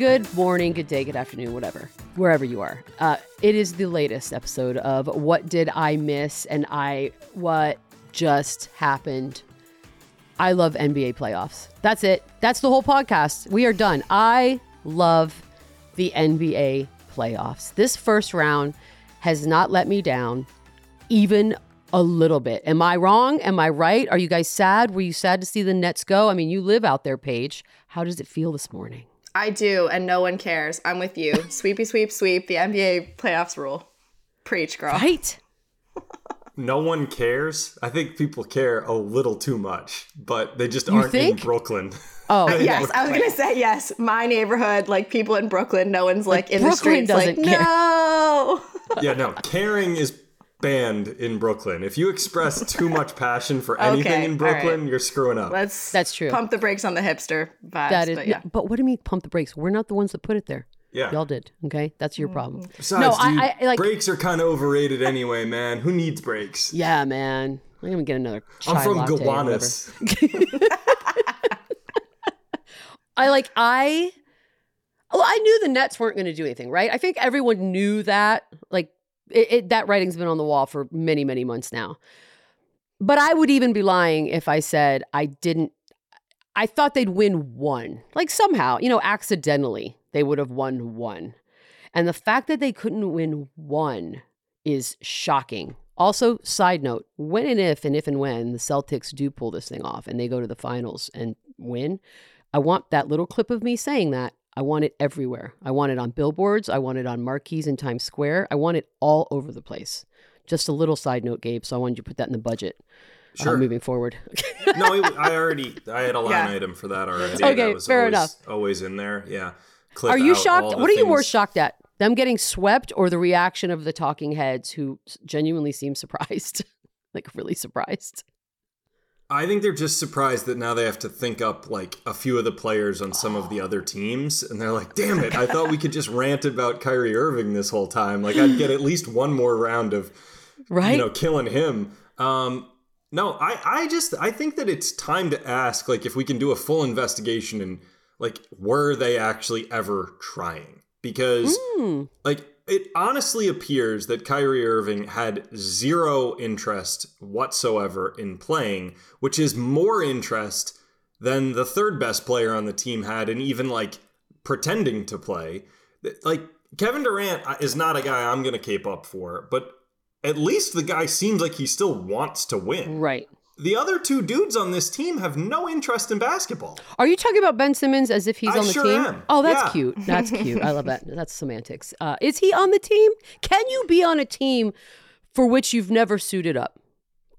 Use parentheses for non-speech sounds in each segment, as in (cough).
Good morning, good day, good afternoon, whatever, wherever you are. Uh, it is the latest episode of What Did I Miss? And I, what just happened? I love NBA playoffs. That's it. That's the whole podcast. We are done. I love the NBA playoffs. This first round has not let me down even a little bit. Am I wrong? Am I right? Are you guys sad? Were you sad to see the Nets go? I mean, you live out there, Paige. How does it feel this morning? I do, and no one cares. I'm with you. (laughs) Sweepy sweep sweep. The NBA playoffs rule. Preach, girl. Right? (laughs) no one cares. I think people care a little too much, but they just aren't in Brooklyn. Oh, (laughs) yes. I was gonna say yes. My neighborhood, like people in Brooklyn, no one's like, in Brooklyn the streets, like care. no. yeah, no. Caring is banned in Brooklyn. If you express too (laughs) much passion for anything okay, in Brooklyn, right. you're screwing up. Let's that's true. Pump the brakes on the hipster vibes. That is, but, yeah. but what do you mean pump the brakes? We're not the ones that put it there. Yeah, y'all did. Okay, that's your mm, problem. Mm. Besides, no, dude, I, I, like brakes are kind of overrated anyway, man. Who needs brakes? Yeah, man. I'm gonna get another. I'm from Gowanus. (laughs) I like I. Well, I knew the Nets weren't going to do anything, right? I think everyone knew that. Like it, it, that writing's been on the wall for many, many months now. But I would even be lying if I said I didn't. I thought they'd win one, like somehow, you know, accidentally they would have won one. And the fact that they couldn't win one is shocking. Also, side note, when and if and if and when the Celtics do pull this thing off and they go to the finals and win, I want that little clip of me saying that I want it everywhere. I want it on billboards. I want it on marquees in Times Square. I want it all over the place. Just a little side note, Gabe. So I wanted you to put that in the budget. Uh, sure. Uh, moving forward. (laughs) no, it, I already I had a line yeah. item for that already. Okay, fair always, enough. Always in there. Yeah. Clip are you shocked? What are you more shocked at? Them getting swept or the reaction of the talking heads who genuinely seem surprised? (laughs) like really surprised. I think they're just surprised that now they have to think up like a few of the players on some of the other teams, and they're like, "Damn it! I thought we could just rant about Kyrie Irving this whole time. Like, I'd get at least one more round of, right? You know, killing him." Um, no, I, I just, I think that it's time to ask, like, if we can do a full investigation and like, were they actually ever trying? Because, mm. like, it honestly appears that Kyrie Irving had zero interest whatsoever in playing, which is more interest than the third best player on the team had in even like pretending to play. Like Kevin Durant uh, is not a guy I'm going to cape up for, but at least the guy seems like he still wants to win. Right the other two dudes on this team have no interest in basketball. Are you talking about Ben Simmons as if he's I on the sure team? Am. Oh, that's yeah. cute. That's (laughs) cute. I love that. That's semantics. Uh, is he on the team? Can you be on a team for which you've never suited up,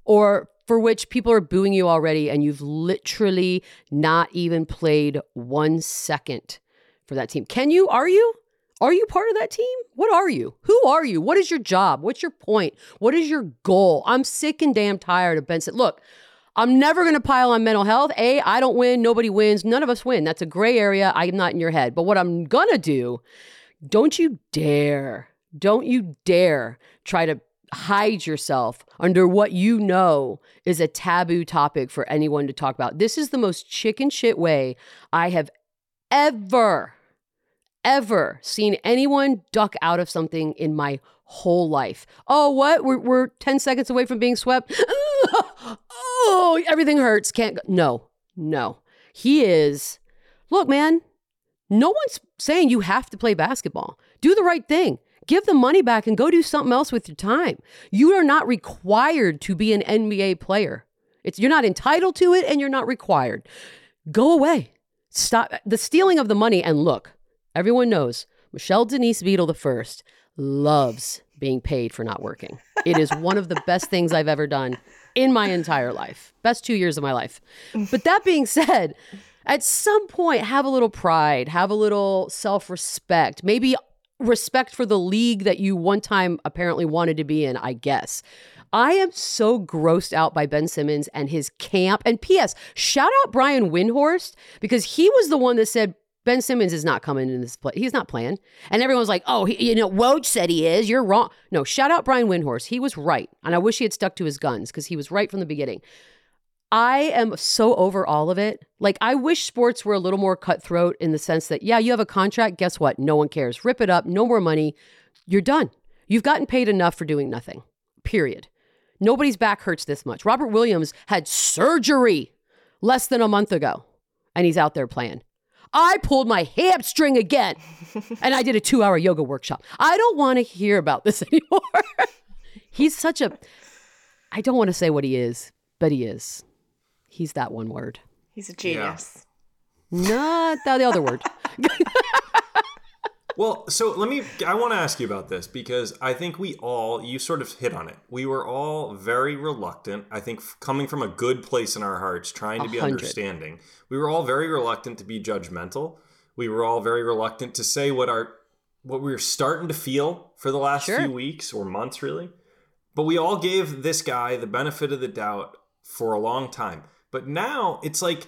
or for which people are booing you already, and you've literally not even played one second for that team? Can you? Are you? Are you part of that team? What are you? Who are you? What is your job? What's your point? What is your goal? I'm sick and damn tired of Benson. Look, I'm never going to pile on mental health. A, I don't win. Nobody wins. None of us win. That's a gray area. I'm not in your head. But what I'm going to do, don't you dare, don't you dare try to hide yourself under what you know is a taboo topic for anyone to talk about. This is the most chicken shit way I have ever ever seen anyone duck out of something in my whole life. Oh, what? We're, we're 10 seconds away from being swept. (laughs) oh, everything hurts. Can't go. No, no. He is, look, man, no one's saying you have to play basketball. Do the right thing. Give the money back and go do something else with your time. You are not required to be an NBA player. It's you're not entitled to it and you're not required. Go away. Stop the stealing of the money and look. Everyone knows Michelle Denise Beadle the first loves being paid for not working. It is one of the best things I've ever done. in my entire life. Best two years of my life. But that being said, at some point, have a little pride, have a little self respect, maybe respect for the league that you one time apparently wanted to be in, I guess. I am so grossed out by Ben Simmons and his camp. And P.S. Shout out Brian Windhorst because he was the one that said Ben Simmons is not coming in this play. He's not playing. And everyone was like, oh, he, you know, Woj said he is. You're wrong. No, shout out Brian Windhorst. He was right. And I wish he had stuck to his guns because he was right from the beginning. I am so over all of it. Like, I wish sports were a little more cutthroat in the sense that, yeah, you have a contract. Guess what? No one cares. Rip it up. No more money. You're done. You've gotten paid enough for doing nothing, period. Nobody's back hurts this much. Robert Williams had surgery less than a month ago, and he's out there playing. I pulled my hamstring again, (laughs) and I did a two hour yoga workshop. I don't want to hear about this (laughs) anymore. he's such a, I don't want to say what he is, but he is. He's that one word. He's a genius. Yeah. Not the other word. (laughs) Well, so let me. I want to ask you about this because I think we all, you sort of hit on it. We were all very reluctant. I think coming from a good place in our hearts, trying to be 100. understanding, we were all very reluctant to be judgmental. We were all very reluctant to say what our what we were starting to feel for the last sure. few weeks or months, really. But we all gave this guy the benefit of the doubt for a long time. But now it's like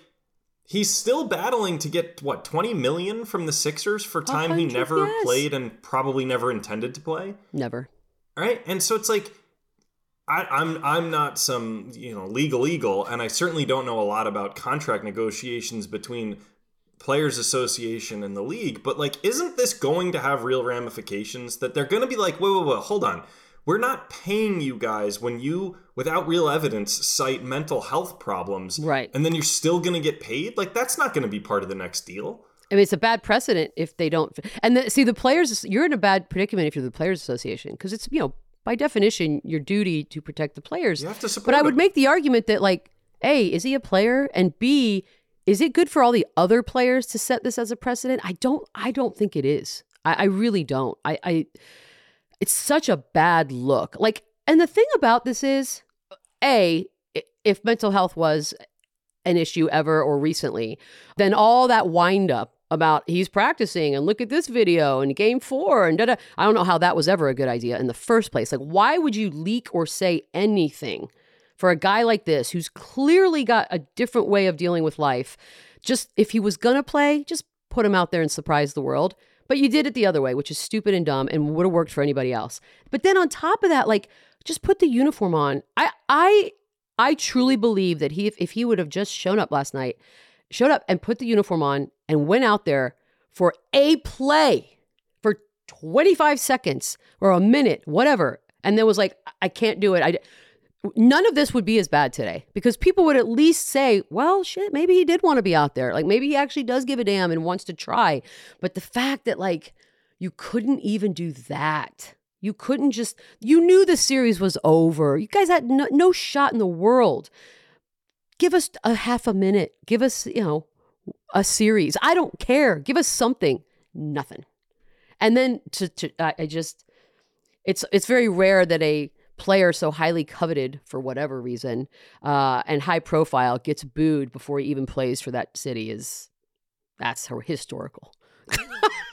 He's still battling to get what 20 million from the Sixers for time he never yes. played and probably never intended to play. Never. Right? And so it's like I, am I'm, I'm not some you know legal eagle, and I certainly don't know a lot about contract negotiations between players association and the league. But like, isn't this going to have real ramifications? That they're going to be like, wait, wait, wait, hold on. We're not paying you guys when you, without real evidence, cite mental health problems. Right. And then you're still going to get paid? Like, that's not going to be part of the next deal. I mean, it's a bad precedent if they don't. And the, see, the players, you're in a bad predicament if you're the Players Association because it's, you know, by definition, your duty to protect the players. You have to support But I would make the argument that, like, A, is he a player? And B, is it good for all the other players to set this as a precedent? I don't, I don't think it is. I, I really don't. I, I, it's such a bad look. Like, and the thing about this is, A, if mental health was an issue ever or recently, then all that wind up about he's practicing and look at this video and game four and da da. I don't know how that was ever a good idea in the first place. Like, why would you leak or say anything for a guy like this who's clearly got a different way of dealing with life? Just if he was gonna play, just put him out there and surprise the world. But you did it the other way, which is stupid and dumb and would have worked for anybody else. But then on top of that, like just put the uniform on. I I I truly believe that he if, if he would have just shown up last night, showed up and put the uniform on and went out there for a play for 25 seconds or a minute, whatever, and then was like, I can't do it. I none of this would be as bad today because people would at least say, well, shit, maybe he did want to be out there. Like maybe he actually does give a damn and wants to try. But the fact that like you couldn't even do that. You couldn't just, you knew the series was over. You guys had no, no shot in the world. Give us a half a minute. Give us, you know, a series. I don't care. Give us something. Nothing. And then to, to I, I just, it's it's very rare that a player so highly coveted for whatever reason uh, and high profile gets booed before he even plays for that city is that's her historical.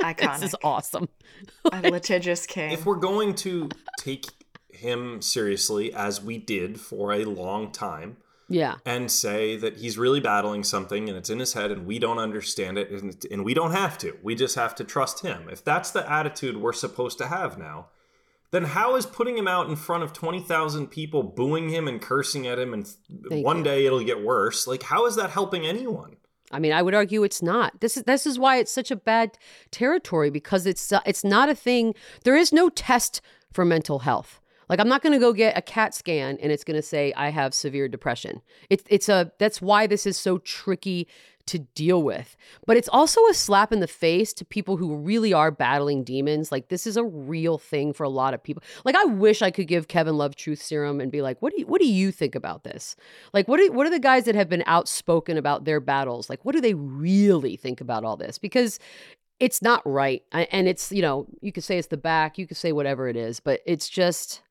Iconic. (laughs) this is awesome. (laughs) A litigious king. If we're going to take him seriously, as we did for a long time, yeah, and say that he's really battling something and it's in his head and we don't understand it and, and we don't have to. We just have to trust him. If that's the attitude we're supposed to have now, then how is putting him out in front of 20,000 people booing him and cursing at him and Thank one you. day it'll get worse? Like how is that helping anyone? I mean, I would argue it's not. This is this is why it's such a bad territory because it's uh, it's not a thing. There is no test for mental health. Like I'm not going to go get a CAT scan and it's going to say I have severe depression. It's it's a that's why this is so tricky to deal with. But it's also a slap in the face to people who really are battling demons. Like this is a real thing for a lot of people. Like I wish I could give Kevin Love truth serum and be like, "What do you what do you think about this?" Like what what are the guys that have been outspoken about their battles? Like what do they really think about all this? Because it's not right. And it's, you know, you could say it's the back, you could say whatever it is, but it's just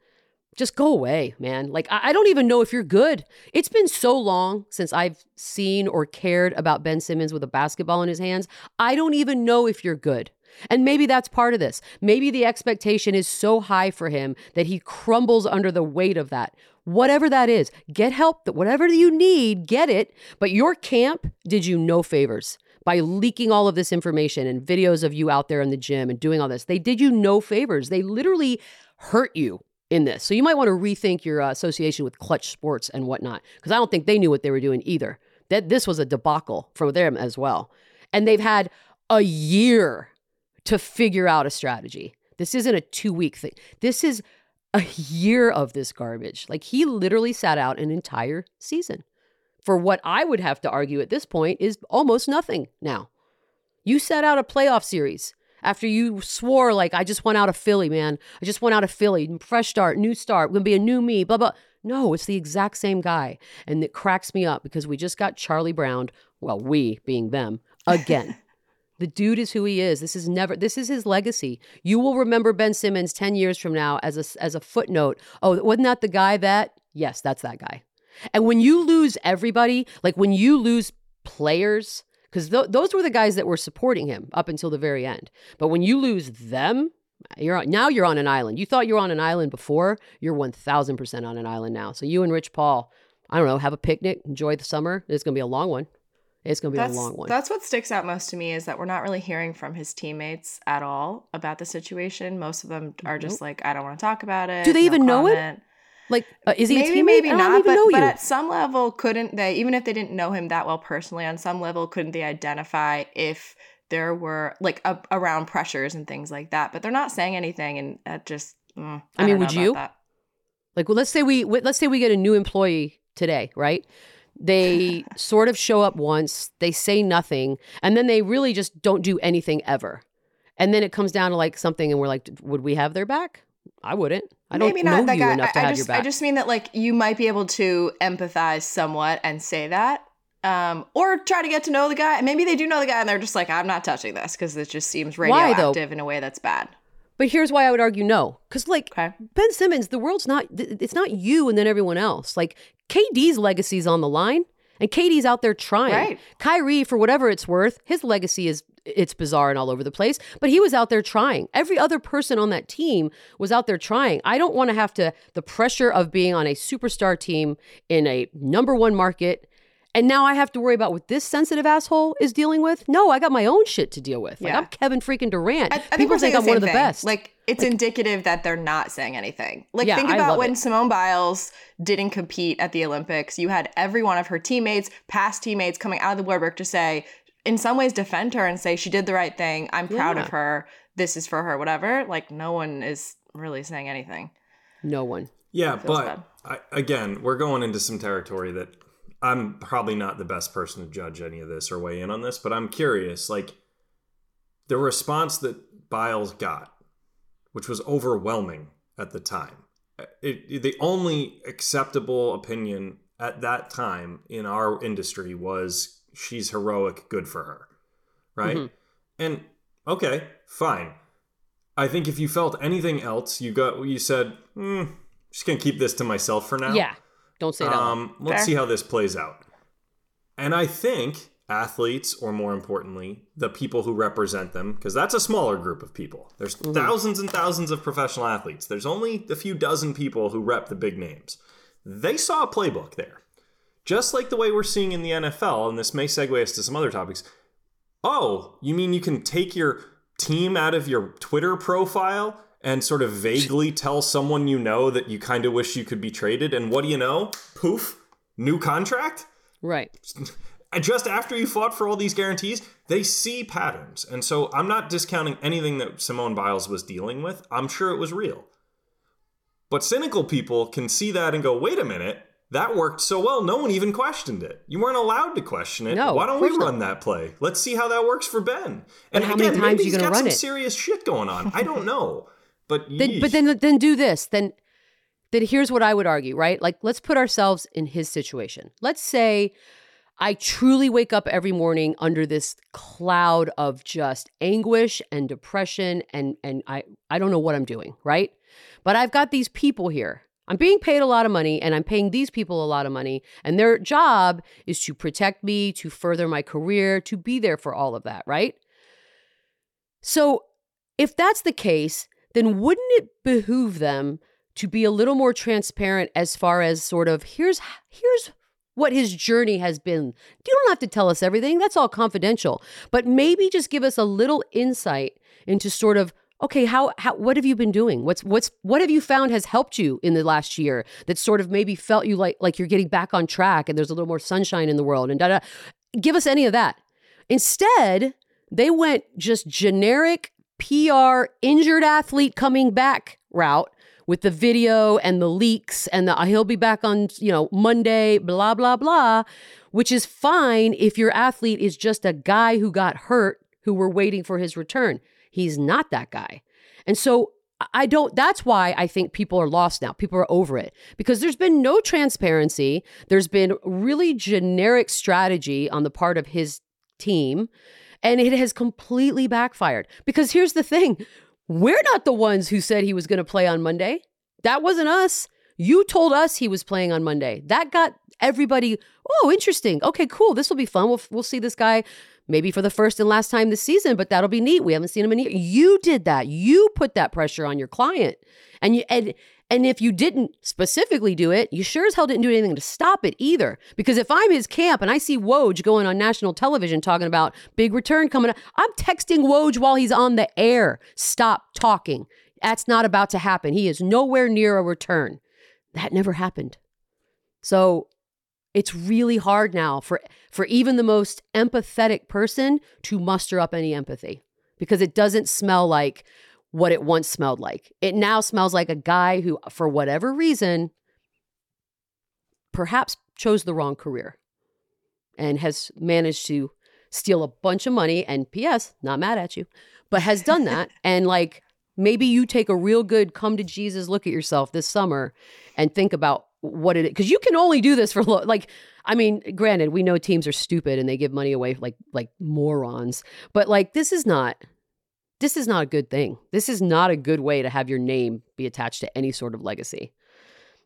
just go away, man. Like, I, don't even know if you're good. It's been so long since I've seen or cared about Ben Simmons with a basketball in his hands. I don't even know if you're good. And maybe that's part of this. Maybe the expectation is so high for him that he crumbles under the weight of that. Whatever that is, get help, whatever you need, get it. But your camp did you no favors by leaking all of this information and videos of you out there in the gym and doing all this. They did you no favors. They literally hurt you in this. So you might want to rethink your uh, association with Clutch Sports and whatnot, because I don't think they knew what they were doing either. That this was a debacle from them as well, and they've had a year to figure out a strategy. This isn't a two week thing. This is a year of this garbage. Like he literally sat out an entire season for what I would have to argue at this point is almost nothing now. You set out a playoff series after you swore like I just went out of Philly, man. I just went out of Philly. Fresh start, new start, gonna be a new me, blah blah. No, it's the exact same guy. And it cracks me up because we just got Charlie Brown, well, we being them, again. (laughs) the dude is who he is. This is never this is his legacy. You will remember Ben Simmons 10 years from now as a as a footnote. Oh, wasn't that the guy that? Yes, that's that guy. And when you lose everybody, like when you lose players, because th- those were the guys that were supporting him up until the very end. But when you lose them, you're on, now you're on an island. You thought you were on an island before. You're one thousand percent on an island now. So you and Rich Paul, I don't know, have a picnic, enjoy the summer. It's gonna be a long one. It's going to be that's, a long one. That's what sticks out most to me is that we're not really hearing from his teammates at all about the situation. Most of them are mm-hmm. just like, I don't want to talk about it. Do they no even comment. know it? Like, uh, is he maybe, maybe not? But, but at some level, couldn't they? Even if they didn't know him that well personally, on some level, couldn't they identify if there were like a, around pressures and things like that? But they're not saying anything, and that just. Mm, I, I mean, would you? That. Like, well, let's say we let's say we get a new employee today, right? They (laughs) sort of show up once, they say nothing, and then they really just don't do anything ever. And then it comes down to like something, and we're like, would we have their back? I wouldn't. I don't Maybe not know you guy. enough to I, have just, your back. I just mean that like you might be able to empathize somewhat and say that, um, or try to get to know the guy. Maybe they do know the guy and they're just like, I'm not touching this because it just seems radioactive in a way that's bad. But here's why I would argue no, because like okay. Ben Simmons, the world's not. It's not you and then everyone else. Like KD's legacy's on the line. And KD's out there trying. Right. Kyrie, for whatever it's worth, his legacy is it's bizarre and all over the place, but he was out there trying. Every other person on that team was out there trying. I don't want to have to the pressure of being on a superstar team in a number 1 market and now I have to worry about what this sensitive asshole is dealing with. No, I got my own shit to deal with. Like I'm Kevin freaking Durant. I, I People think, think I'm one of the thing. best. Like it's like, indicative that they're not saying anything. Like yeah, think about when it. Simone Biles didn't compete at the Olympics. You had every one of her teammates, past teammates, coming out of the woodwork to say, in some ways, defend her and say she did the right thing. I'm proud yeah. of her. This is for her. Whatever. Like no one is really saying anything. No one. Yeah, but I, again, we're going into some territory that I'm probably not the best person to judge any of this or weigh in on this, but I'm curious. Like the response that Biles got, which was overwhelming at the time, it, it, the only acceptable opinion at that time in our industry was she's heroic, good for her, right? Mm-hmm. And okay, fine. I think if you felt anything else, you got you said, mm, just gonna keep this to myself for now. Yeah. Don't say that. Um, let's Fair. see how this plays out. And I think athletes, or more importantly, the people who represent them, because that's a smaller group of people. There's mm-hmm. thousands and thousands of professional athletes. There's only a few dozen people who rep the big names. They saw a playbook there. Just like the way we're seeing in the NFL, and this may segue us to some other topics. Oh, you mean you can take your team out of your Twitter profile and sort of vaguely (laughs) tell someone you know that you kind of wish you could be traded. And what do you know? Poof, new contract? Right. (laughs) Just after you fought for all these guarantees, they see patterns. And so I'm not discounting anything that Simone Biles was dealing with. I'm sure it was real. But cynical people can see that and go, wait a minute, that worked so well, no one even questioned it. You weren't allowed to question it. No, Why don't we run not. that play? Let's see how that works for Ben. And, how again, many times are you going to run some it? Serious shit going on. I don't know. (laughs) But then, but then then do this. Then then here's what I would argue, right? Like let's put ourselves in his situation. Let's say I truly wake up every morning under this cloud of just anguish and depression and and I I don't know what I'm doing, right? But I've got these people here. I'm being paid a lot of money and I'm paying these people a lot of money. And their job is to protect me, to further my career, to be there for all of that, right? So if that's the case, then wouldn't it behoove them to be a little more transparent as far as sort of here's here's what his journey has been. You don't have to tell us everything. That's all confidential. But maybe just give us a little insight into sort of okay, how how what have you been doing? What's what's what have you found has helped you in the last year that sort of maybe felt you like like you're getting back on track and there's a little more sunshine in the world and da da. Give us any of that. Instead, they went just generic PR injured athlete coming back route with the video and the leaks and the he'll be back on, you know, Monday, blah, blah, blah, which is fine if your athlete is just a guy who got hurt who were waiting for his return. He's not that guy. And so I don't, that's why I think people are lost now. People are over it because there's been no transparency. There's been really generic strategy on the part of his team, and it has completely backfired. Because here's the thing we're not the ones who said he was going to play on Monday. That wasn't us. You told us he was playing on Monday. That got everybody, oh, interesting. Okay, cool. This will be fun. We'll, we'll see this guy maybe for the first and last time this season, but that'll be neat. We haven't seen him in a year. You did that. You put that pressure on your client. And you and and if you didn't specifically do it, you sure as hell didn't do anything to stop it either. Because if I'm his camp and I see Woj going on national television talking about big return coming up, I'm texting Woj while he's on the air. Stop talking. That's not about to happen. He is nowhere near a return. That never happened. So it's really hard now for for even the most empathetic person to muster up any empathy because it doesn't smell like what it once smelled like. It now smells like a guy who, for whatever reason, perhaps chose the wrong career and has managed to steal a bunch of money. And P.S., not mad at you, but has done that. (laughs) and like maybe you take a real good come to Jesus look at yourself this summer and think about what it. Because you can only do this for like, I mean, granted, we know teams are stupid and they give money away like like morons, but like this is not this is not a good thing. This is not a good way to have your name be attached to any sort of legacy.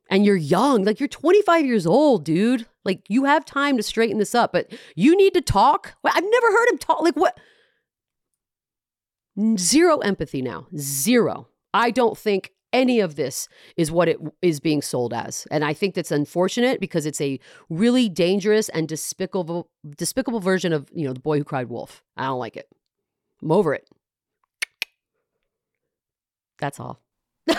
And you're young, like you're 25 years old, dude. Like you have time to straighten this up, but you need to talk. I've never heard him talk. Like what? Zero empathy now. Zero. I don't think any of this is what it is being sold as. And I think that's unfortunate because it's a really dangerous and despicable despicable version of, you know, the boy who cried wolf. I don't like it. I'm over it. That's all. (laughs)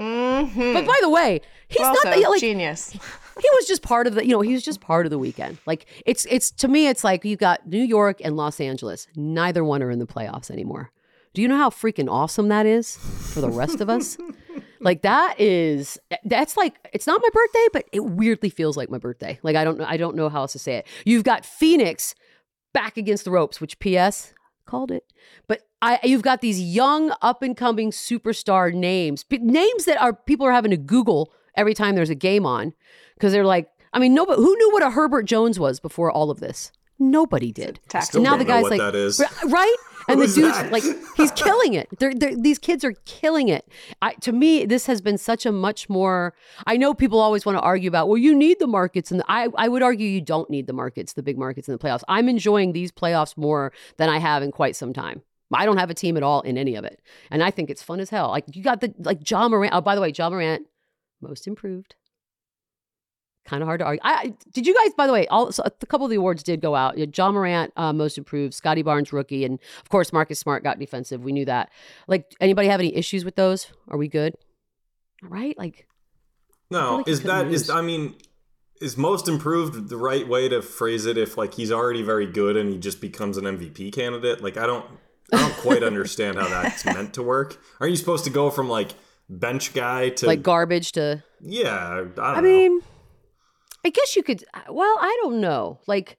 mm-hmm. But by the way, he's not the, like genius. (laughs) he was just part of the, you know, he was just part of the weekend. Like it's it's to me, it's like you've got New York and Los Angeles. Neither one are in the playoffs anymore. Do you know how freaking awesome that is for the rest of us? (laughs) like that is that's like it's not my birthday, but it weirdly feels like my birthday. Like I don't know I don't know how else to say it. You've got Phoenix back against the ropes, which PS called it. But I, you've got these young, up and coming superstar names, p- names that are people are having to Google every time there's a game on because they're like, I mean, nobody who knew what a Herbert Jones was before all of this. Nobody did. And now the guy's like, right? And the dude's that? like, he's killing it. They're, they're, these kids are killing it. I, to me, this has been such a much more. I know people always want to argue about, well, you need the markets, and I, I would argue you don't need the markets, the big markets in the playoffs. I'm enjoying these playoffs more than I have in quite some time. I don't have a team at all in any of it, and I think it's fun as hell. Like you got the like Ja Morant. Oh, by the way, Ja Morant, most improved kind of hard to argue. I did you guys, by the way, all so a couple of the awards did go out. Ja Morant, uh, most improved, Scottie Barnes, rookie, and of course Marcus Smart got defensive. We knew that. Like, anybody have any issues with those? Are we good? All right, like. No, like is that lose. is I mean, is most improved the right way to phrase it? If like he's already very good and he just becomes an MVP candidate, like I don't, I don't quite understand how that's (laughs) meant to work. Aren't you supposed to go from like bench guy to like garbage to? Yeah, I, I mean. I guess you could. Uh, well, I don't know. Like,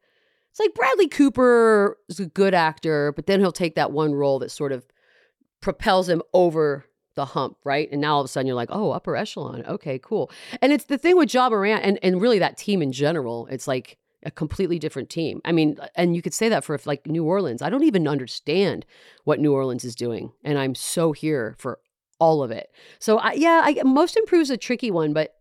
it's like Bradley Cooper is a good actor, but then he'll take that one role that sort of propels him over the hump, right? And now all of a sudden you're like, oh, upper echelon. Okay, cool. And it's the thing with Ja Morant and, and really that team in general. It's like a completely different team. I mean, and you could say that for like New Orleans. I don't even understand what New Orleans is doing. And I'm so here for all of it. So I, yeah, I, most improves a tricky one, but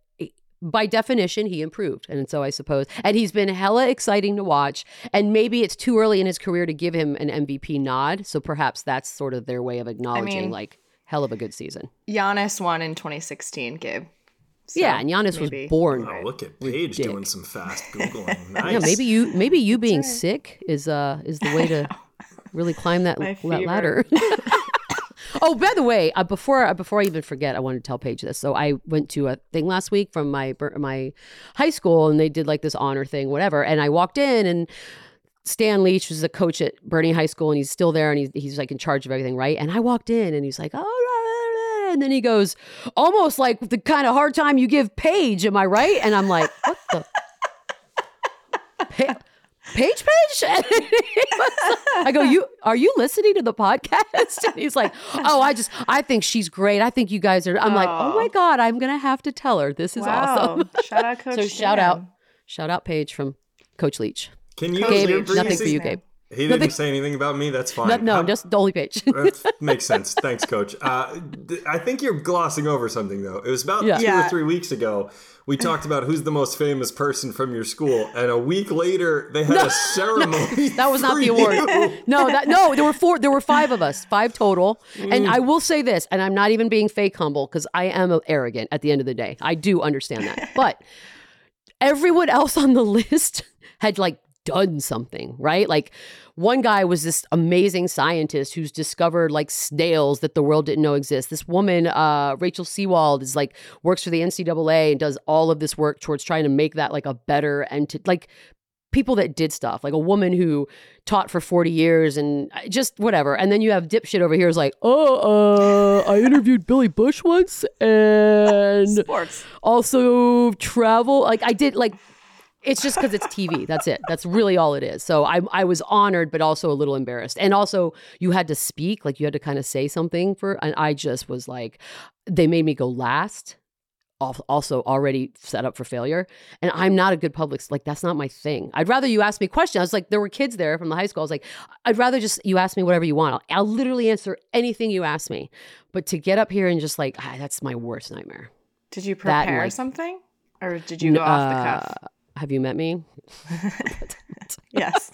by definition, he improved. And so I suppose, and he's been hella exciting to watch. And maybe it's too early in his career to give him an MVP nod. So perhaps that's sort of their way of acknowledging, I mean, like, hell of a good season. Giannis won in 2016, Gabe. So yeah, and Giannis maybe. was born. Oh, look at Paige doing some fast (laughs) googling. Nice. Yeah, maybe you maybe you being right. sick is uh is the way to (laughs) really climb that, that ladder. (laughs) oh, by the way, uh, before uh, before I even forget, I wanted to tell Paige this. So I went to a thing last week from my my high school, and they did like this honor thing, whatever. And I walked in, and Stan Leach was a coach at Boerne High School, and he's still there, and he's, he's like in charge of everything, right? And I walked in, and he's like, "Oh," and then he goes, almost like the kind of hard time you give Paige, am I right? And I'm like, what the. (laughs) Pa- Paige Paige? (laughs) I go, you are you listening to the podcast? (laughs) And he's like, Oh, I just I think she's great. I think you guys are I'm oh. like, Oh my oh. God, I'm gonna have to tell her. This is wow. awesome. (laughs) Shout out Coach. so shout out. Shout out Paige from Coach Leach. Can you Gabe, nothing for you, Gabe. He didn't Nothing. say anything about me. That's fine. No, no How, just Dolly only Paige. makes sense. Thanks, Coach. Uh, I think you're glossing over something, though. It was about yeah. two yeah. or three weeks ago. We (laughs) talked about who's the most famous person from your school, and a week later they had no, a (laughs) ceremony. No, (laughs) that was not the award. No, that no. There were four. There were five of us, five total. Mm. And I will say this, and I'm not even being fake humble because I am arrogant. At the end of the day, I do understand that, but everyone else on the list had like done something, right? Like one guy was this amazing scientist who's discovered like snails that the world didn't know exist. This woman, uh, Rachel Seewald, is like works for the NCAA and does all of this work towards trying to make that like a better and to like people that did stuff, like a woman who taught for 40 years and uh, just whatever. And then you have dipshit over here is like, oh, uh, I (laughs) interviewed Billy Bush once and sports. Also travel. Like I did like it's just because it's TV. That's it. That's really all it is. So I, I was honored, but also a little embarrassed. And also, you had to speak, like you had to kind of say something for. And I just was like, they made me go last. Also, already set up for failure. And I'm not a good public. Like that's not my thing. I'd rather you ask me questions. I was like, there were kids there from the high school. I was like, I'd rather just you ask me whatever you want. I'll, I'll literally answer anything you ask me. But to get up here and just like, ah, that's my worst nightmare. Did you prepare like, something, or did you go uh, off the cuff? Have you met me? (laughs) yes.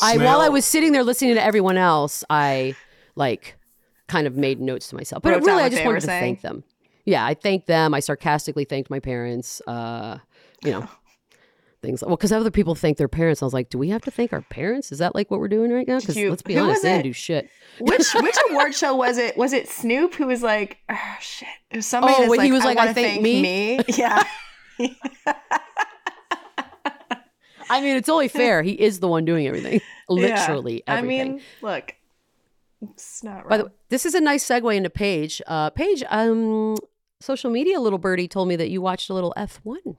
I while I was sitting there listening to everyone else, I like kind of made notes to myself. But Wrote really, I just wanted to saying. thank them. Yeah, I thanked them. I sarcastically thanked my parents. Uh, you know, (laughs) things. Well, because other people thank their parents. I was like, do we have to thank our parents? Is that like what we're doing right now? Because let's be honest, they didn't do shit. Which (laughs) which award show was it? Was it Snoop who was like, oh shit? It was somebody. Oh, when like, he was like, I, I thank, thank me. me. Yeah. I mean, it's only fair. He is the one doing everything. (laughs) Literally yeah. everything. I mean, look, it's not wrong. By the way, this is a nice segue into Paige. Uh, Paige, um, social media little birdie told me that you watched a little F1.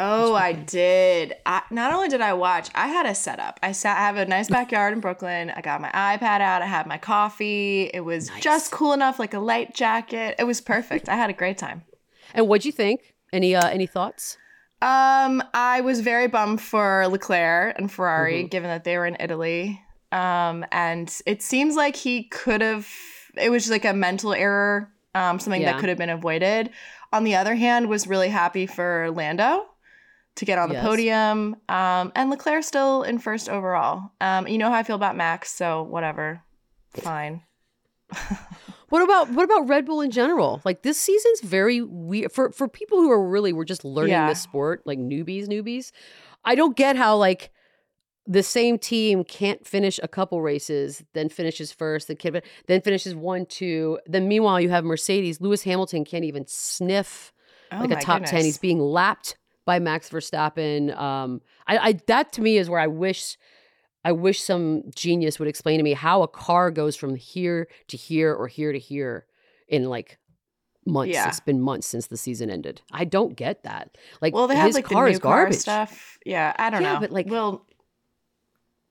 Oh, I did. I, not only did I watch, I had a setup. I sat, I have a nice backyard in Brooklyn. I got my iPad out. I had my coffee. It was nice. just cool enough, like a light jacket. It was perfect. I had a great time. And what'd you think? Any uh, any thoughts? Um, I was very bummed for Leclerc and Ferrari, mm-hmm. given that they were in Italy. Um, and it seems like he could have. It was just like a mental error, um, something yeah. that could have been avoided. On the other hand, was really happy for Lando to get on the yes. podium. Um, and Leclerc still in first overall. Um, you know how I feel about Max, so whatever, fine. (laughs) What about what about Red Bull in general? Like this season's very weird for for people who are really we're just learning yeah. the sport, like newbies, newbies. I don't get how like the same team can't finish a couple races, then finishes first, then then finishes one, two. Then meanwhile you have Mercedes. Lewis Hamilton can't even sniff oh like a top goodness. ten. He's being lapped by Max Verstappen. Um, I, I that to me is where I wish I wish some genius would explain to me how a car goes from here to here or here to here in like months. Yeah. It's been months since the season ended. I don't get that. Like, well, they have like car the new car stuff. Yeah, I don't yeah, know. But like, well,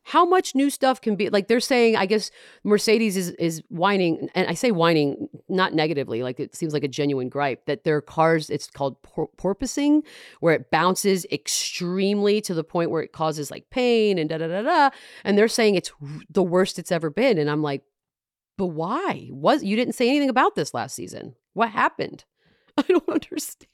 how much new stuff can be like they're saying i guess mercedes is is whining and i say whining not negatively like it seems like a genuine gripe that their cars it's called por- porpoising where it bounces extremely to the point where it causes like pain and da da da da and they're saying it's the worst it's ever been and i'm like but why? Was you didn't say anything about this last season? What happened? (laughs) I don't (laughs) understand.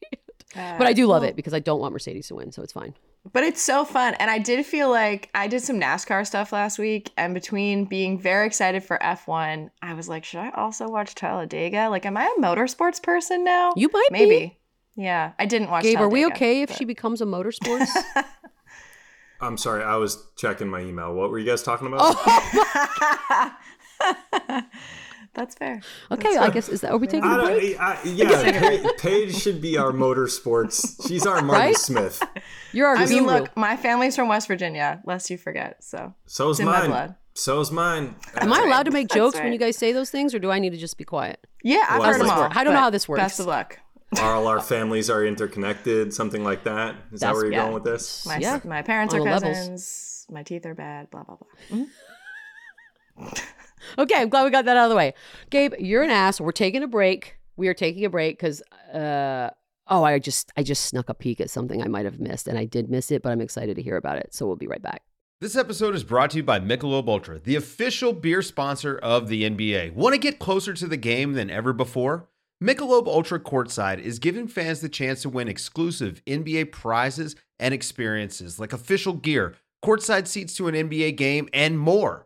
Uh, but I do love well, it because I don't want Mercedes to win, so it's fine. But it's so fun. And I did feel like I did some NASCAR stuff last week. And between being very excited for F1, I was like, should I also watch Talladega? Like, am I a motorsports person now? You might Maybe. Be. Yeah. I didn't watch Gabe, Talladega, are we okay if she becomes a motorsports? (laughs) I'm sorry. I was checking my email. What were you guys talking about? Oh. (laughs) (laughs) That's fair. Okay, That's I guess is that are we taking a break? I, yeah, Paige should be our motorsports. She's our Marty right? Smith. You're our. I mean, look, my family's from West Virginia. Lest you forget. So. So So's mine. So's mine. Am I allowed to make jokes right. when you guys say those things, or do I need to just be quiet? Yeah, I've heard them all. I don't know how this works. Best of luck. all our families are interconnected, something like that. Is That's, that where you're yeah. going with this? My, yeah. my parents are cousins. Levels. My teeth are bad. Blah blah blah. Mm-hmm. Okay, I'm glad we got that out of the way. Gabe, you're an ass. We're taking a break. We are taking a break because uh oh, I just I just snuck a peek at something I might have missed, and I did miss it, but I'm excited to hear about it. So we'll be right back. This episode is brought to you by Michelob Ultra, the official beer sponsor of the NBA. Want to get closer to the game than ever before? Michelob Ultra Courtside is giving fans the chance to win exclusive NBA prizes and experiences like official gear, courtside seats to an NBA game, and more.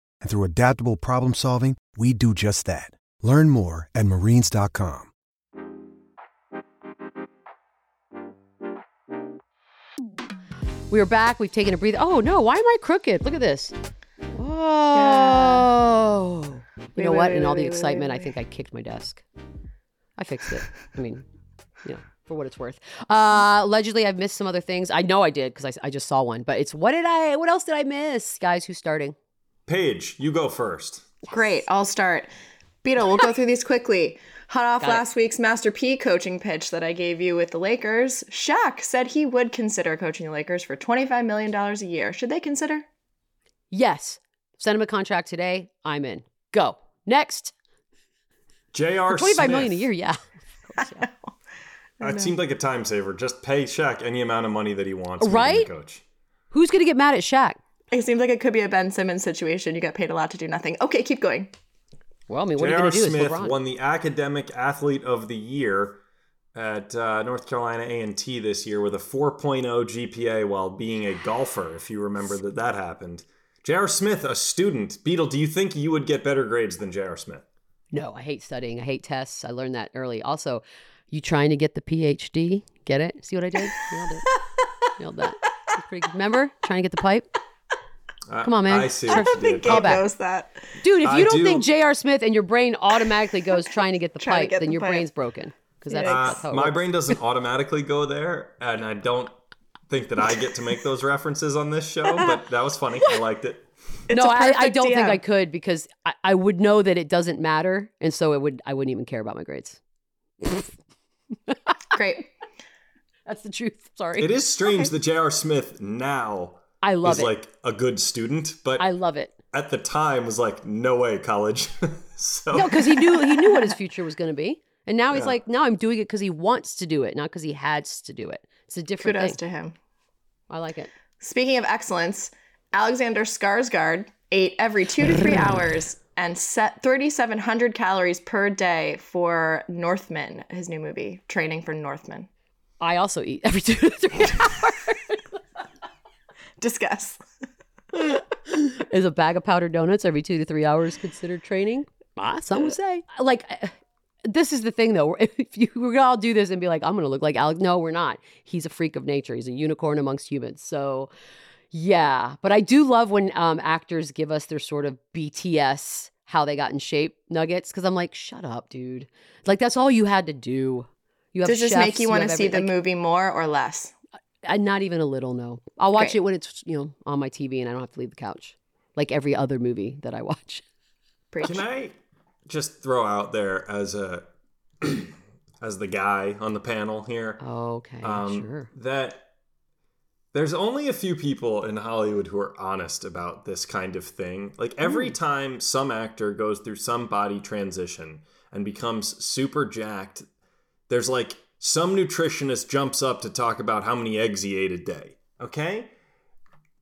and through adaptable problem solving, we do just that. Learn more at marines.com. We are back. We've taken a breather. Oh no, why am I crooked? Look at this. Oh. Yeah. You wait, know wait, what? Wait, In all the excitement, I think I kicked my desk. I fixed it. I mean, you know, for what it's worth. Uh, allegedly, I've missed some other things. I know I did because I, I just saw one. But it's what did I? What else did I miss, guys? Who's starting? Paige, you go first. Great, I'll start. Beadle, we'll go through these quickly. Hot off Got last it. week's Master P coaching pitch that I gave you with the Lakers, Shaq said he would consider coaching the Lakers for $25 million a year. Should they consider? Yes. Send him a contract today. I'm in. Go. Next. J.R. Twenty five million a year, yeah. Course, yeah. (laughs) That seemed like a time saver. Just pay Shaq any amount of money that he wants. Right? Coach. Who's going to get mad at Shaq? It seems like it could be a Ben Simmons situation. You get paid a lot to do nothing. Okay, keep going. Well, I mean, what are you going to do? Smith won the Academic Athlete of the Year at uh, North Carolina A&T this year with a 4.0 GPA while being a golfer, if you remember that that happened. J.R. Smith, a student. Beadle, do you think you would get better grades than J.R. Smith? No, I hate studying. I hate tests. I learned that early. Also, you trying to get the PhD? Get it? See what I did? Nailed it. (laughs) Nailed that. Pretty good. Remember? Trying to get the pipe? Come on, man. I see. I don't think Gabe knows that. Dude, if you I don't do. think J.R. Smith and your brain automatically goes trying to get the pipe, get then the your pipe. brain's broken. Because that's, uh, that's, how my works. brain doesn't (laughs) automatically go there, and I don't think that I get to make those references on this show. But (laughs) that was funny. I liked it. It's no, I, I, don't DM. think I could because I, I would know that it doesn't matter, and so it would I wouldn't even care about my grades. (laughs) Great. That's the truth. Sorry. It is strange okay. that J.R. Smith now I love is it. like a good student, but I love it. At the time, was like no way college. (laughs) so no, because he knew he knew what his (laughs) future was going to be, and now he's yeah. like, now I'm doing it because he wants to do it, not because he has to do it. It's a different. Kudos thing. to him. I like it. Speaking of excellence, Alexander Skarsgård ate every two to three (laughs) hours and set 3,700 calories per day for Northman, his new movie, Training for Northman. I also eat every two to three hours. Discuss. (laughs) Is a bag of powdered donuts every two to three hours considered training? Ah, some would say. Like, uh, this is the thing though. (laughs) If you we're gonna all do this and be like, I'm gonna look like Alex. No, we're not. He's a freak of nature. He's a unicorn amongst humans. So, yeah. But I do love when um, actors give us their sort of BTS how they got in shape nuggets because I'm like, shut up, dude. Like that's all you had to do. You have Does this make you want to see the like, movie more or less? Uh, not even a little. No, I'll watch Great. it when it's you know on my TV and I don't have to leave the couch, like every other movie that I watch. (laughs) Can I just throw out there as a (clears throat) as the guy on the panel here. Okay, um, sure. That there's only a few people in Hollywood who are honest about this kind of thing. Like every mm. time some actor goes through some body transition and becomes super jacked, there's like some nutritionist jumps up to talk about how many eggs he ate a day. Okay?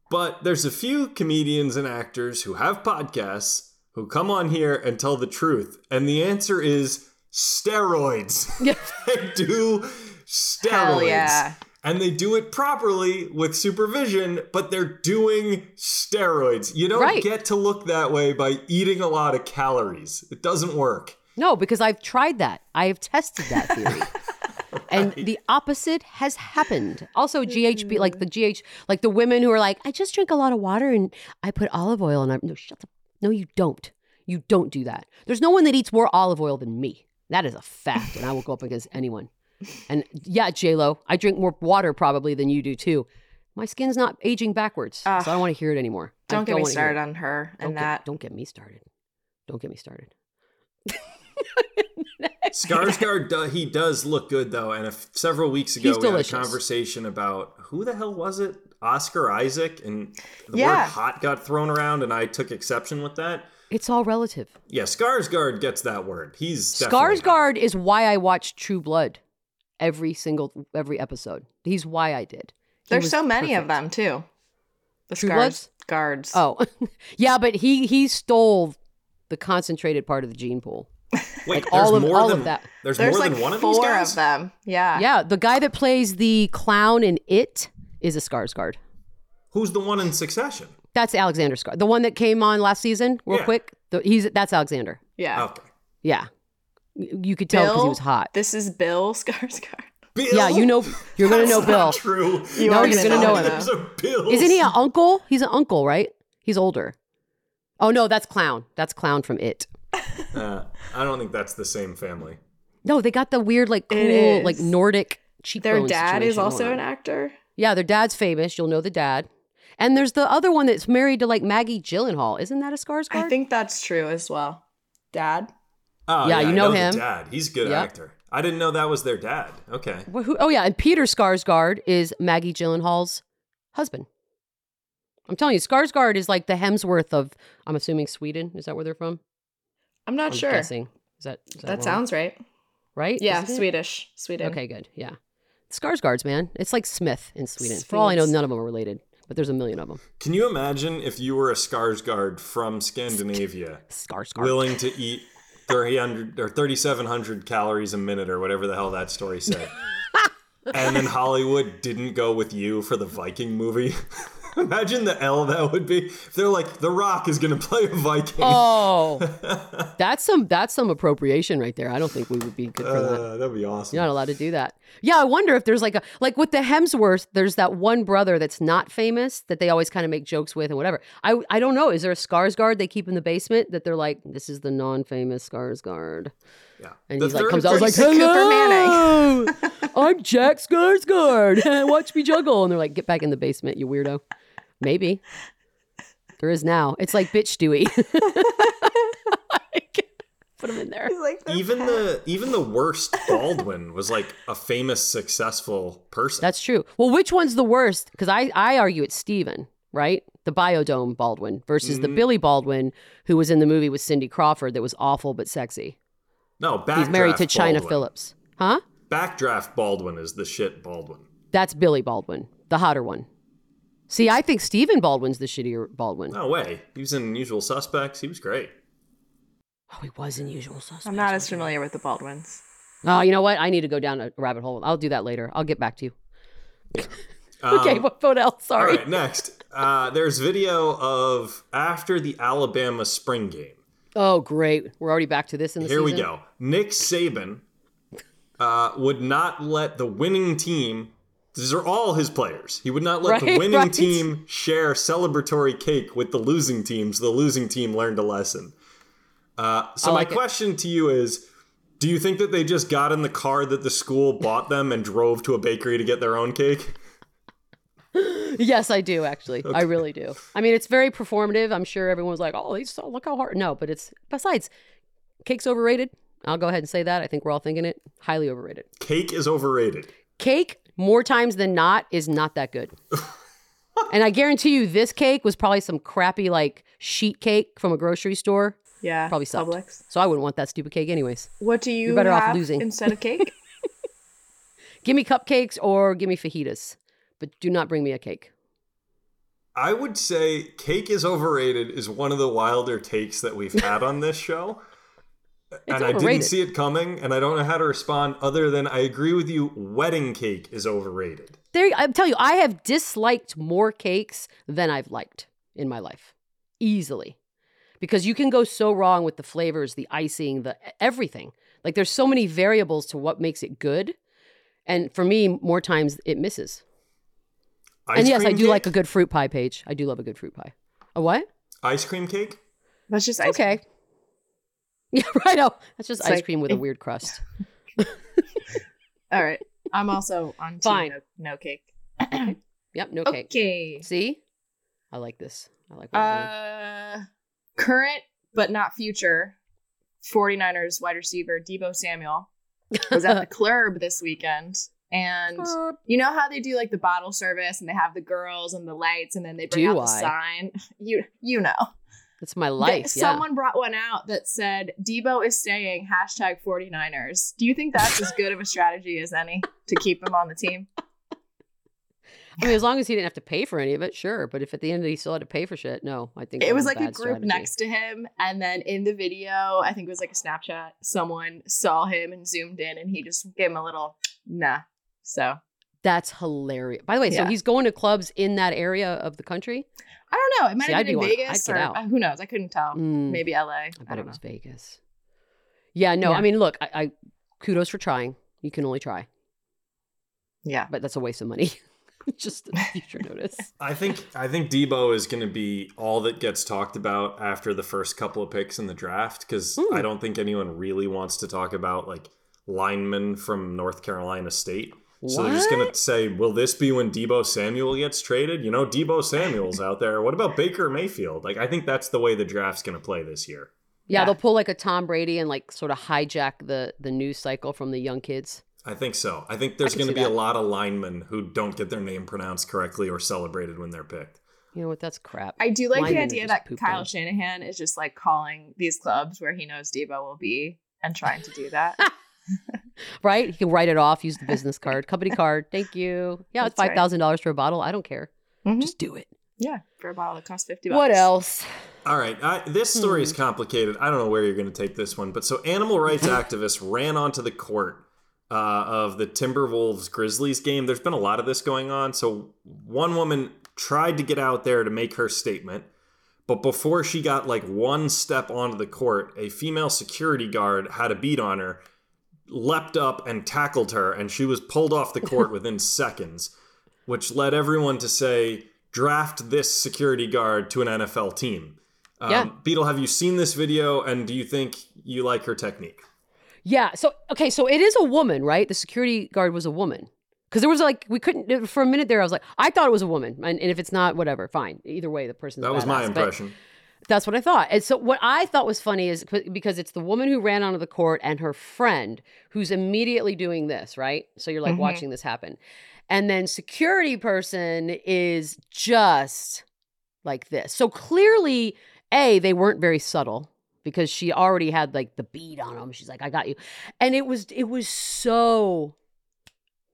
But there's a few comedians and actors who have podcasts who come on here and tell the truth. And the answer is steroids. (laughs) (laughs) They do steroids. Hell yeah. And they do it properly with supervision, but they're doing steroids. You don't right. get to look that way by eating a lot of calories. It doesn't work. No, because I've tried that. I have tested that theory. (laughs) right. And the opposite has happened. Also, GHB, like the GH, like the women who are like, I just drink a lot of water and I put olive oil and I'm, no, shut up. No, you don't. You don't do that. There's no one that eats more olive oil than me. That is a fact, and I will go up against anyone. And yeah, J Lo, I drink more water probably than you do too. My skin's not aging backwards, uh, so I don't want to hear it anymore. Don't, get me started on her and don't that. Get, don't get me started. Don't get me started. Skarsgård, he does look good though, and if, several weeks ago we had a conversation about who the hell was it, Oscar Isaac, and the yeah. word "hot" got thrown around, and I took exception with that. It's all relative. Yeah, Skarsgård gets that word. He's Skarsgård is why I watch True Blood every single every episode. He's why I did. He There's so many perfect. of them too. The True Scars guards. Oh, (laughs) yeah, but he he stole the concentrated part of the gene pool. Wait, like all of all than, of that. There's, there's more like than one of these guys. of them. Yeah. Yeah, the guy that plays the clown in It is a Skarsgård. Who's the one in Succession? That's Alexander Scar, the one that came on last season. Real yeah. quick, the, he's that's Alexander. Yeah. Okay. Yeah. You could tell because he was hot. This is Bill Skarsgård. Bill? Yeah, you know, you're gonna know Bill. true. You no, you're gonna know him. There's a Bill. Isn't he an uncle? He's an uncle, right? He's older. Oh no, that's clown. That's clown from It. (laughs) Uh, I don't think that's the same family. No, they got the weird, like cool, like Nordic cheekbones. Their dad is also an actor. Yeah, their dad's famous. You'll know the dad. And there's the other one that's married to like Maggie Gyllenhaal. Isn't that a Skarsgård? I think that's true as well. Dad. Oh yeah, yeah you know, know him. Dad. He's a good yep. actor. I didn't know that was their dad. Okay. Well, who, oh yeah, and Peter Skarsgård is Maggie Gyllenhaal's husband. I'm telling you, Skarsgård is like the Hemsworth of. I'm assuming Sweden. Is that where they're from? I'm not I'm sure. Guessing. Is that is that, that sounds right? Right? Yeah, Swedish. Sweden. Okay, good. Yeah. Skarsgårds, man. It's like Smith in Sweden. For all I know, none of them are related but there's a million of them. Can you imagine if you were a Skarsgård from Scandinavia, Skarsgård, willing to eat 300 or 3,700 calories a minute or whatever the hell that story said, (laughs) and then Hollywood didn't go with you for the Viking movie? (laughs) Imagine the L that would be. If they're like, The Rock is going to play a Viking. Oh, (laughs) that's some that's some appropriation right there. I don't think we would be good for that. Uh, that'd be awesome. You're not allowed to do that. Yeah, I wonder if there's like a like with the Hemsworth. There's that one brother that's not famous that they always kind of make jokes with and whatever. I I don't know. Is there a Skarsgård they keep in the basement that they're like, this is the non-famous Skarsgård? Yeah. And he's like comes out like, hello, (laughs) I'm Jack Skarsgård. (laughs) Watch me juggle. And they're like, get back in the basement, you weirdo. Maybe. There is now. It's like bitch Dewey. (laughs) Put him in there. Like even the even the worst Baldwin was like a famous, successful person. That's true. Well, which one's the worst? Because I I argue it's Steven, right? The Biodome Baldwin versus mm-hmm. the Billy Baldwin who was in the movie with Cindy Crawford that was awful but sexy. No, He's married to Chynna Phillips. Huh? Backdraft Baldwin is the shit Baldwin. That's Billy Baldwin, the hotter one. See, I think Stephen Baldwin's the shittier Baldwin. No way. He was in Usual Suspects. He was great. Oh, he was in Usual Suspects. I'm not as familiar with the Baldwins. Oh, you know what? I need to go down a rabbit hole. I'll do that later. I'll get back to you. (laughs) okay, um, what, what else? Sorry. All right, next. Uh, there's video of after the Alabama spring game. Oh, great. We're already back to this in the Here season? we go. Nick Saban uh, would not let the winning team these are all his players. He would not let right, the winning right. team share celebratory cake with the losing team, so the losing team learned a lesson. Uh, so like my question to you is: Do you think that they just got in the car that the school bought them and drove to a bakery to get their own cake? yes, I do actually. Okay. I really do. I mean, it's very performative. I'm sure everyone was like, "Oh, look how hard." No, but it's besides Cake's overrated. I'll go ahead and say that. I think we're all thinking it. Highly overrated. Cake is overrated. Cake, more times than not, is not that good. (laughs) and I guarantee you, this cake was probably some crappy like sheet cake from a grocery store. Yeah, probably sucked. Publix. So I wouldn't want that stupid cake, anyways. What do you You're better off losing instead of cake? (laughs) (laughs) give me cupcakes or give me fajitas, but do not bring me a cake. I would say cake is overrated is one of the wilder takes that we've had on this show. And overrated. I didn't see it coming, and I don't know how to respond other than I agree with you. Wedding cake is overrated. There, I'm telling you, I have disliked more cakes than I've liked in my life, easily, because you can go so wrong with the flavors, the icing, the everything. Like there's so many variables to what makes it good, and for me, more times it misses. Ice and yes, I do cake? like a good fruit pie Paige. I do love a good fruit pie. A what? Ice cream cake. That's just ice okay. Cream. (laughs) Yeah, right. Oh, that's just it's ice like, cream with a (laughs) weird crust. All right. I'm also on Fine. No, no cake. Yep, no cake. Okay. See? I like this. I like Uh current but not future 49ers wide receiver Deebo Samuel was at the (laughs) club this weekend. And you know how they do like the bottle service and they have the girls and the lights and then they bring do out the sign? You you know. That's my life. Yeah. Someone brought one out that said Deebo is staying hashtag 49ers. Do you think that's as good of a strategy as any to keep him on the team? I mean, as long as he didn't have to pay for any of it, sure. But if at the end he still had to pay for shit, no, I think it was, was like a, a group strategy. next to him, and then in the video, I think it was like a Snapchat. Someone saw him and zoomed in, and he just gave him a little nah. So that's hilarious. By the way, yeah. so he's going to clubs in that area of the country. I don't know. It might See, have been in Vegas or uh, who knows. I couldn't tell. Mm. Maybe LA. I, I bet it was Vegas. Yeah, no. Yeah. I mean, look, I, I kudos for trying. You can only try. Yeah, but that's a waste of money. (laughs) Just a future notice. (laughs) I think I think Deebo is going to be all that gets talked about after the first couple of picks in the draft because mm. I don't think anyone really wants to talk about like linemen from North Carolina State. So they're just gonna say, "Will this be when Deebo Samuel gets traded?" You know, Deebo Samuel's out there. What about Baker Mayfield? Like, I think that's the way the draft's gonna play this year. Yeah, yeah, they'll pull like a Tom Brady and like sort of hijack the the news cycle from the young kids. I think so. I think there's going to be that. a lot of linemen who don't get their name pronounced correctly or celebrated when they're picked. You know what? That's crap. I do like linemen the idea that Kyle on. Shanahan is just like calling these clubs where he knows Deebo will be and trying to do that. (laughs) (laughs) right? He can write it off, use the business (laughs) card, company card. Thank you. Yeah, it's five thousand dollars for a bottle. I don't care. Mm-hmm. Just do it. Yeah, for a bottle that costs fifty. Bucks. What else? All right, I, this story is hmm. complicated. I don't know where you're going to take this one, but so animal rights (laughs) activists ran onto the court uh, of the Timberwolves Grizzlies game. There's been a lot of this going on. So one woman tried to get out there to make her statement. But before she got like one step onto the court, a female security guard had a beat on her leapt up and tackled her, and she was pulled off the court (laughs) within seconds, which led everyone to say, draft this security guard to an NFL team. Um, yeah. Beadle, have you seen this video, and do you think you like her technique? Yeah. So, okay, so it is a woman, right? The security guard was a woman. Because there was like, we couldn't, for a minute there, I was like, I thought it was a woman. And, and if it's not, whatever, fine. Either way, the person. That was my impression. But, that's what I thought. And so what I thought was funny is because it's the woman who ran onto the court and her friend who's immediately doing this, right? So you're like mm-hmm. watching this happen. And then security person is just like this. So clearly, A, they weren't very subtle because she already had like the bead on them. She's like, I got you. And it was it was so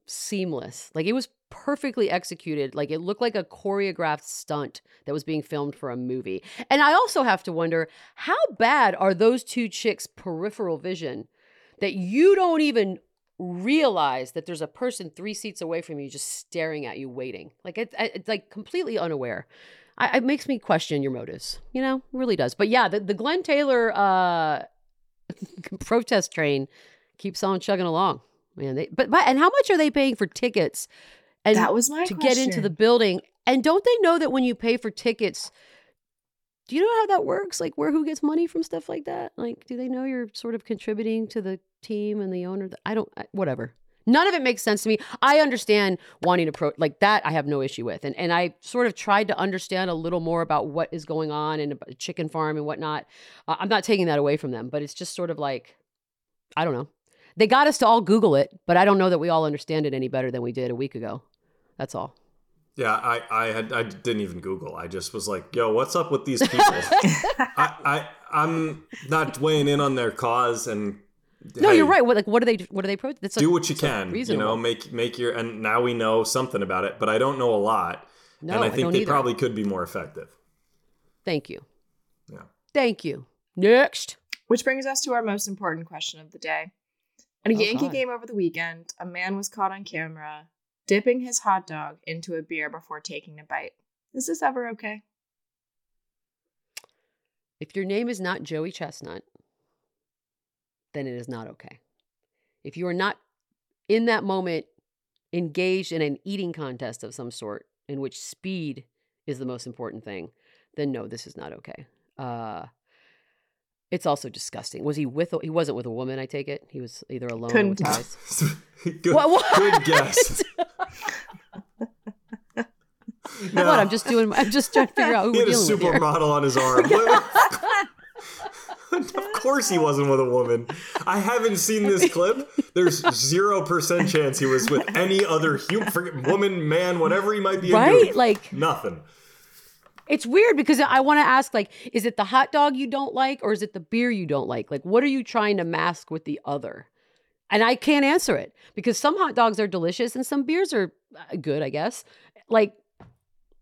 seamless. Like it was perfectly executed. Like it looked like a choreographed stunt that was being filmed for a movie. And I also have to wonder how bad are those two chicks' peripheral vision that you don't even realize that there's a person three seats away from you just staring at you waiting like it's it, like completely unaware I, it makes me question your motives you know really does but yeah the, the Glen Taylor uh (laughs) protest train keeps on chugging along man they but, but and how much are they paying for tickets and that was my to question. get into the building. And don't they know that when you pay for tickets, do you know how that works? Like where who gets money from stuff like that? Like do they know you're sort of contributing to the team and the owner? I don't I, whatever. None of it makes sense to me. I understand wanting to pro like that. I have no issue with, and and I sort of tried to understand a little more about what is going on and a chicken farm and whatnot. Uh, I'm not taking that away from them, but it's just sort of like, I don't know. They got us to all Google it, but I don't know that we all understand it any better than we did a week ago. That's all. Yeah, I, I had I didn't even Google. I just was like, "Yo, what's up with these people?" (laughs) I, I I'm not weighing in on their cause, and no, hey, you're right. What like what do they what do they protest? That's do what you can. You know, make make your and now we know something about it, but I don't know a lot. No, and I think I they either. probably could be more effective. Thank you. Yeah. Thank you. Next. Which brings us to our most important question of the day. At a oh, Yankee God. game over the weekend, a man was caught on camera dipping his hot dog into a beer before taking a bite. Is this ever okay? If your name is not Joey Chestnut, then it is not okay. If you are not in that moment engaged in an eating contest of some sort in which speed is the most important thing, then no, this is not okay. Uh, it's also disgusting. Was he with? A, he wasn't with a woman. I take it. He was either alone Couldn't or with guys. (laughs) good, what, what? good (laughs) guess. no. What? I'm just doing. I'm just trying to figure out who he we're had a supermodel on his arm. of course he wasn't with a woman. I haven't seen this clip. There's zero percent chance he was with any other human, woman, man, whatever he might be. Right? Like nothing. It's weird because I want to ask, like, is it the hot dog you don't like, or is it the beer you don't like? Like, what are you trying to mask with the other? And I can't answer it because some hot dogs are delicious and some beers are uh, good, I guess. Like,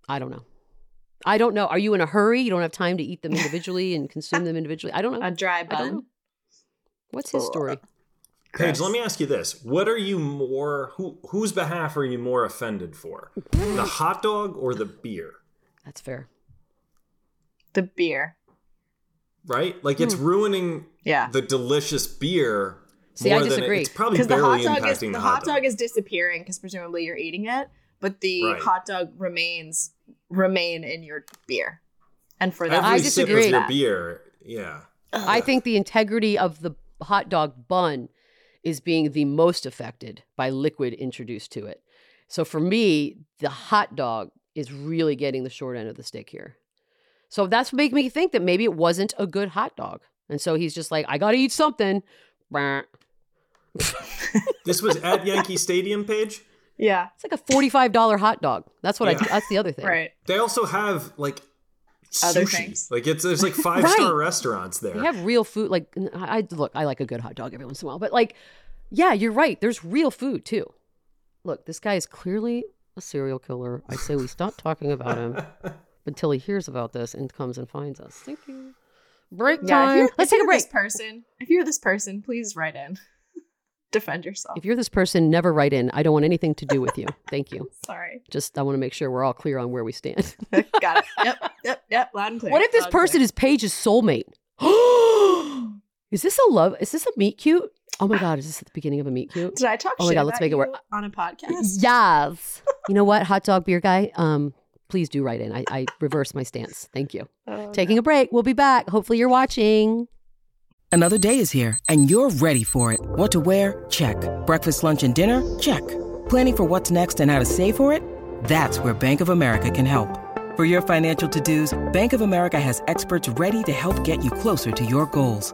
I don't know. I don't know. Are you in a hurry? You don't have time to eat them individually and consume them individually? I don't know. A dry bun. What's his story? Paige, let me ask you this: What are you more who whose behalf are you more offended for, the hot dog or the beer? That's fair. The beer. Right? Like it's hmm. ruining yeah. the delicious beer. See, I disagree. It, it's probably barely the hot dog impacting is, the, the hot dog. dog is disappearing because presumably you're eating it, but the right. hot dog remains remain in your beer. And for that, Every I disagree. your beer, yeah. I think the integrity of the hot dog bun is being the most affected by liquid introduced to it. So for me, the hot dog is really getting the short end of the stick here. So that's making me think that maybe it wasn't a good hot dog. And so he's just like, I got to eat something. (laughs) this was at Yankee Stadium, Paige? Yeah. It's like a $45 hot dog. That's what yeah. I that's the other thing. Right. They also have like other sushi. things. Like it's there's like (laughs) five right. star restaurants there. They have real food. Like I look, I like a good hot dog every once in a while, but like, yeah, you're right. There's real food too. Look, this guy is clearly a serial killer. I say we stop talking about him. (laughs) until he hears about this and comes and finds us. Thank you. Break time. Yeah, Let's take a break. This person, if you're this person, please write in. (laughs) Defend yourself. If you're this person, never write in. I don't want anything to do with you. Thank you. (laughs) Sorry. Just I want to make sure we're all clear on where we stand. Got it. Yep. Yep. Yep. Loud and clear. What if this person is Paige's soulmate? (gasps) is this a love? Is this a meet cute? Oh my god, is this at the beginning of a meet cute? Did I talk? Oh my god, let's make it work on a podcast. Yes. you know what, hot dog beer guy? Um, please do write in. I, I reverse my stance. Thank you. Oh, Taking no. a break. We'll be back. Hopefully, you're watching. Another day is here, and you're ready for it. What to wear? Check. Breakfast, lunch, and dinner? Check. Planning for what's next and how to save for it? That's where Bank of America can help. For your financial to dos, Bank of America has experts ready to help get you closer to your goals.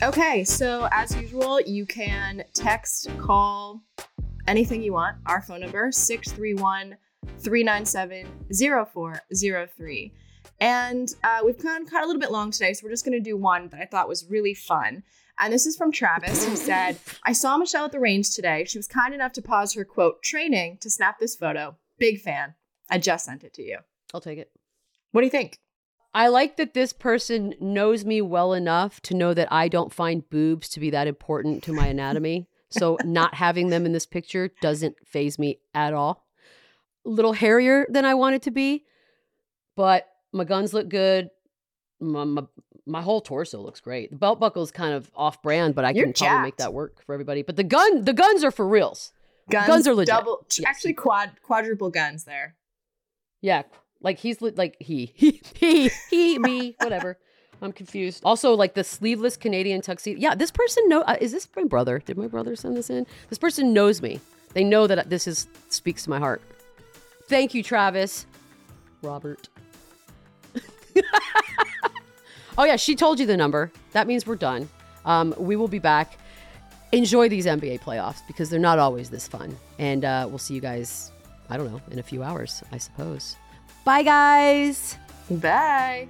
Okay, so as usual, you can text, call, anything you want. Our phone number 631 397 0403. And uh, we've kind of a little bit long today, so we're just going to do one that I thought was really fun. And this is from Travis, who said, I saw Michelle at the range today. She was kind enough to pause her quote training to snap this photo. Big fan. I just sent it to you. I'll take it. What do you think? I like that this person knows me well enough to know that I don't find boobs to be that important to my anatomy. so (laughs) not having them in this picture doesn't phase me at all. A little hairier than I want it to be, but my guns look good. My, my, my whole torso looks great. The belt buckle is kind of off brand, but I You're can jacked. probably make that work for everybody. But the gun, the guns are for reals. Guns, guns are legit. Double, yes. actually quad quadruple guns there. Yeah, like he's li- like he (laughs) he he he me (laughs) whatever. I'm confused. Also, like the sleeveless Canadian tuxedo. Yeah, this person know. Uh, is this my brother? Did my brother send this in? This person knows me. They know that this is speaks to my heart. Thank you, Travis. Robert. (laughs) oh yeah, she told you the number. That means we're done. Um, we will be back. Enjoy these NBA playoffs because they're not always this fun. And uh, we'll see you guys. I don't know in a few hours, I suppose. Bye, guys. Bye.